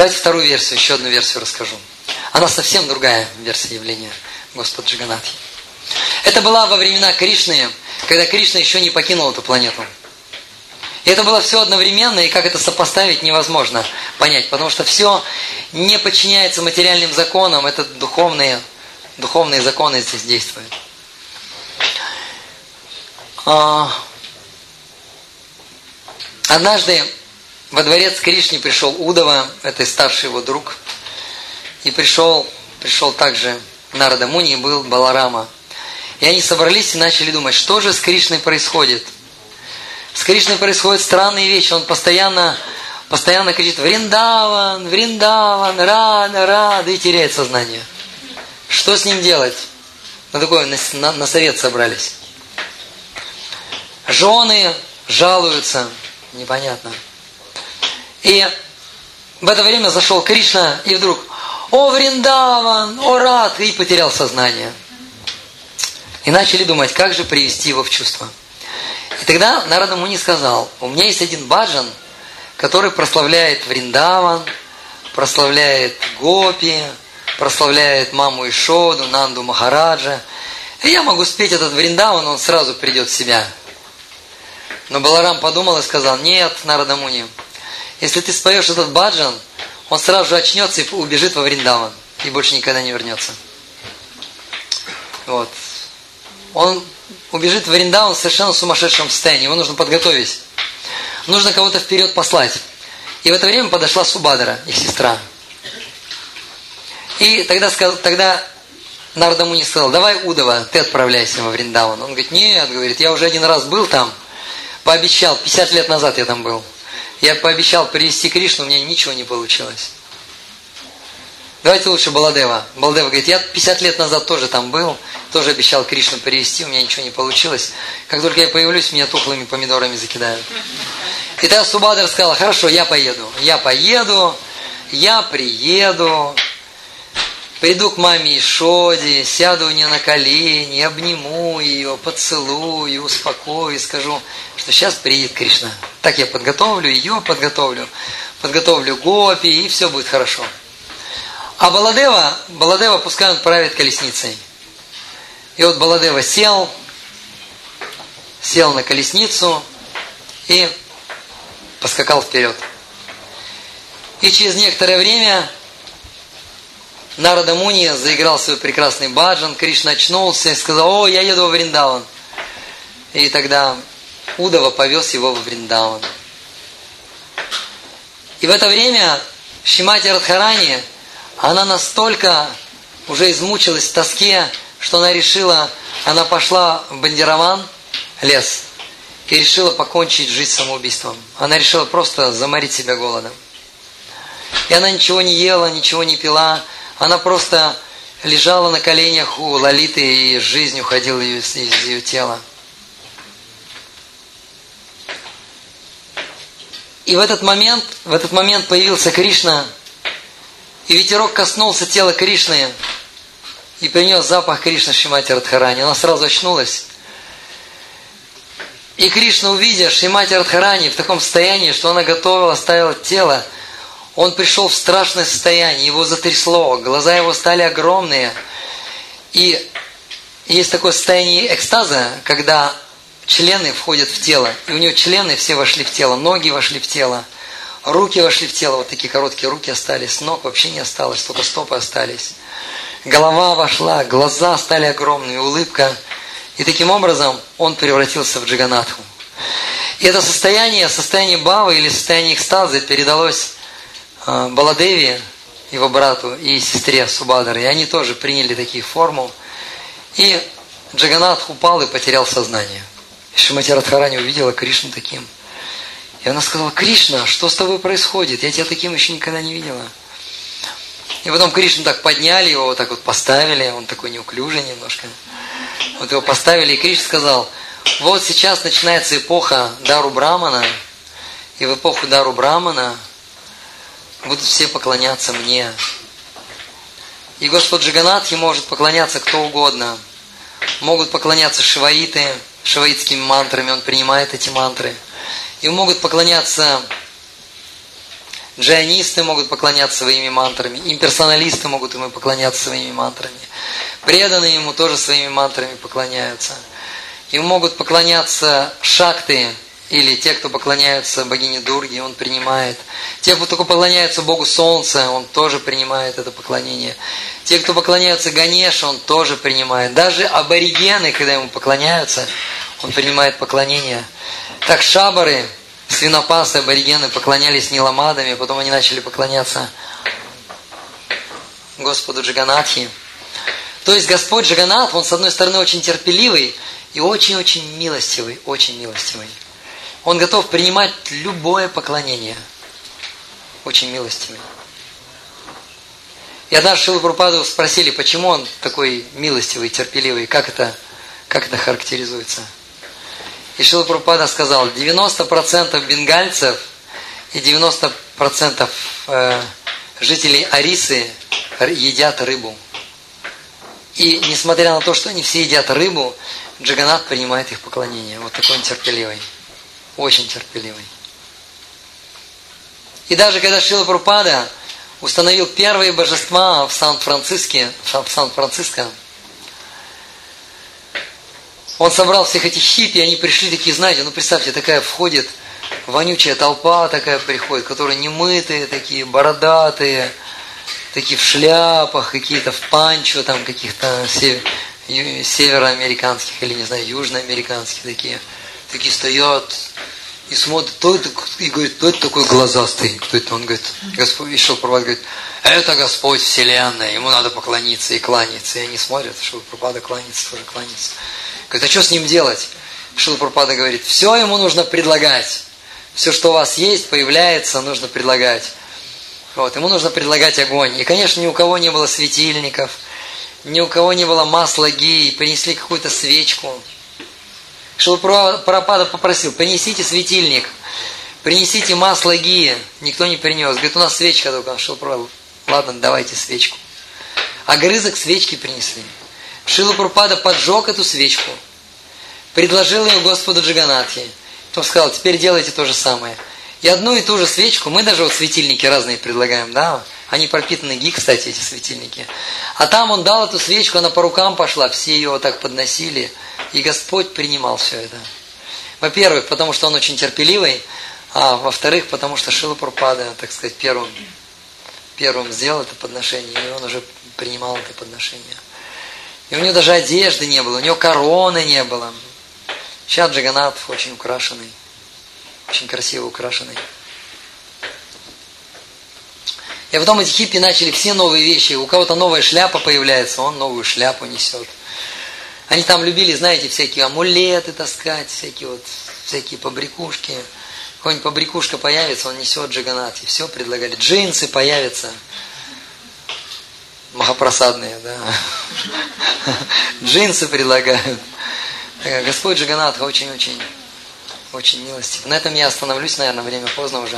Давайте вторую версию, еще одну версию расскажу. Она совсем другая версия явления Господа Джаганатхи. Это была во времена Кришны, когда Кришна еще не покинул эту планету. И это было все одновременно, и как это сопоставить, невозможно понять, потому что все не подчиняется материальным законам, это духовные, духовные законы здесь действуют. А, однажды во дворец Кришне пришел Удова, это старший его друг, и пришел, пришел также Нарада Муни, был Баларама. И они собрались и начали думать, что же с Кришной происходит – с Кришной происходят странные вещи. Он постоянно, постоянно кричит «Вриндаван! Вриндаван! Рада! Рада!» и теряет сознание. Что с ним делать? На такое, на, на, на совет собрались. Жены жалуются. Непонятно. И в это время зашел Кришна, и вдруг «О, Вриндаван! О, Рад!» и потерял сознание. И начали думать, как же привести его в чувство. И тогда Нарада Муни сказал, у меня есть один баджан, который прославляет Вриндаван, прославляет Гопи, прославляет маму Ишоду, Нанду Махараджа. И я могу спеть этот Вриндаван, он сразу придет в себя. Но Баларам подумал и сказал, нет, Нарада Муни, если ты споешь этот баджан, он сразу же очнется и убежит во Вриндаван. И больше никогда не вернется. Вот. Он убежит в Вриндаун в совершенно сумасшедшем состоянии. Его нужно подготовить. Нужно кого-то вперед послать. И в это время подошла Субадра, их сестра. И тогда, тогда Нардамуни сказал, давай, Удова, ты отправляйся во Вриндаун. Он говорит, нет, говорит, я уже один раз был там, пообещал, 50 лет назад я там был. Я пообещал привести Кришну, у меня ничего не получилось. Давайте лучше Баладева. Баладева говорит, я 50 лет назад тоже там был, тоже обещал Кришну перевести, у меня ничего не получилось. Как только я появлюсь, меня тухлыми помидорами закидают. И тогда Субадр сказал, хорошо, я поеду. Я поеду, я приеду, приду к маме Ишоде, сяду у нее на колени, обниму ее, поцелую, успокою, скажу, что сейчас приедет Кришна. Так я подготовлю ее, подготовлю, подготовлю Гопи, и все будет хорошо. А Баладева, Баладева пускай он колесницей. И вот Баладева сел, сел на колесницу и поскакал вперед. И через некоторое время Нарада Муни заиграл свой прекрасный баджан, Кришна очнулся и сказал, о, я еду в Вриндаван. И тогда Удова повез его в Вриндаван. И в это время Шимати Радхарани она настолько уже измучилась в тоске, что она решила, она пошла в Бандерован, лес, и решила покончить жизнь самоубийством. Она решила просто заморить себя голодом. И она ничего не ела, ничего не пила, она просто лежала на коленях у Лолиты, и жизнь уходила из, из ее тела. И в этот момент, в этот момент появился Кришна – и ветерок коснулся тела Кришны и принес запах Кришны Шимати Радхарани. Она сразу очнулась. И Кришна, увидя Шимати Радхарани в таком состоянии, что она готова, оставила тело, он пришел в страшное состояние, его затрясло, глаза его стали огромные. И есть такое состояние экстаза, когда члены входят в тело, и у него члены все вошли в тело, ноги вошли в тело – Руки вошли в тело, вот такие короткие руки остались, ног вообще не осталось, только стопы остались. Голова вошла, глаза стали огромными, улыбка. И таким образом он превратился в Джиганатху. И это состояние, состояние Бавы или состояние экстаза передалось Баладеви, его брату и сестре Субадар. И они тоже приняли такие форму. И Джаганатх упал и потерял сознание. Шимати Радхарани увидела Кришну таким – и она сказала, Кришна, что с тобой происходит? Я тебя таким еще никогда не видела. И потом Кришну так подняли, его вот так вот поставили, он такой неуклюжий немножко. Вот его поставили, и Кришна сказал, вот сейчас начинается эпоха Дару Брамана, и в эпоху Дару Брамана будут все поклоняться мне. И Господь Джиганат ему может поклоняться кто угодно. Могут поклоняться шиваиты, шиваитскими мантрами, он принимает эти мантры – Ему могут поклоняться Джайнисты могут поклоняться своими мантрами, имперсоналисты могут ему поклоняться своими мантрами. Преданные ему тоже своими мантрами поклоняются. Ему могут поклоняться шакты, или те, кто поклоняются богине Дурге, он принимает. Те, кто поклоняются Богу Солнца, он тоже принимает это поклонение. Те, кто поклоняются Ганеше, он тоже принимает. Даже аборигены, когда ему поклоняются, он принимает поклонение. Так шабары, свинопасы, аборигены поклонялись Ниламадами, потом они начали поклоняться Господу Джаганатхи. То есть Господь Джаганат, он с одной стороны очень терпеливый и очень-очень милостивый, очень милостивый. Он готов принимать любое поклонение. Очень милостивый. И однажды Шилу Прупаду спросили, почему он такой милостивый, терпеливый, как это, как это характеризуется. И Шила Прупада сказал, 90% бенгальцев и 90% э, жителей Арисы едят рыбу. И несмотря на то, что они все едят рыбу, Джаганат принимает их поклонение. Вот такой он терпеливый. Очень терпеливый. И даже когда Шила Прупада установил первые божества в Сан-Франциске, в Сан-Франциско, он собрал всех этих хиппи, и они пришли такие, знаете, ну представьте, такая входит вонючая толпа такая приходит, которые немытые такие, бородатые, такие в шляпах, какие-то в панчо, там каких-то североамериканских или, не знаю, южноамериканских такие. Такие стоят и смотрят, кто это, и говорит, кто это такой глазастый, кто это? Он говорит, Господь, и Шилпрапад говорит, это Господь Вселенная, ему надо поклониться и кланяться. И они смотрят, Шилпрапада кланяется, тоже кланяется. Говорит, а что с ним делать? Шилпрапада говорит, все ему нужно предлагать. Все, что у вас есть, появляется, нужно предлагать. Вот, ему нужно предлагать огонь. И, конечно, ни у кого не было светильников, ни у кого не было масла гии, принесли какую-то свечку. Шилпрапада попросил, принесите светильник, принесите масло гии. Никто не принес. Говорит, у нас свечка только. Шилпрапада, ладно, давайте свечку. Огрызок свечки принесли. Шила Прупада поджег эту свечку, предложил ее Господу Джаганатхи. Потом сказал, теперь делайте то же самое. И одну и ту же свечку, мы даже вот светильники разные предлагаем, да, они пропитаны ги, кстати, эти светильники. А там он дал эту свечку, она по рукам пошла, все ее вот так подносили, и Господь принимал все это. Во-первых, потому что он очень терпеливый, а во-вторых, потому что Шила Прупада, так сказать, первым, первым сделал это подношение, и он уже принимал это подношение. И у него даже одежды не было, у него короны не было. Сейчас Джаганат очень украшенный, очень красиво украшенный. И потом эти хиппи начали все новые вещи. У кого-то новая шляпа появляется, он новую шляпу несет. Они там любили, знаете, всякие амулеты таскать, всякие вот, всякие побрякушки. Какой-нибудь побрякушка появится, он несет джаганат. И все предлагали. Джинсы появятся. Махапросадные, да. Джинсы предлагают. Господь Джаганатха очень-очень очень милостив. На этом я остановлюсь, наверное, время поздно уже.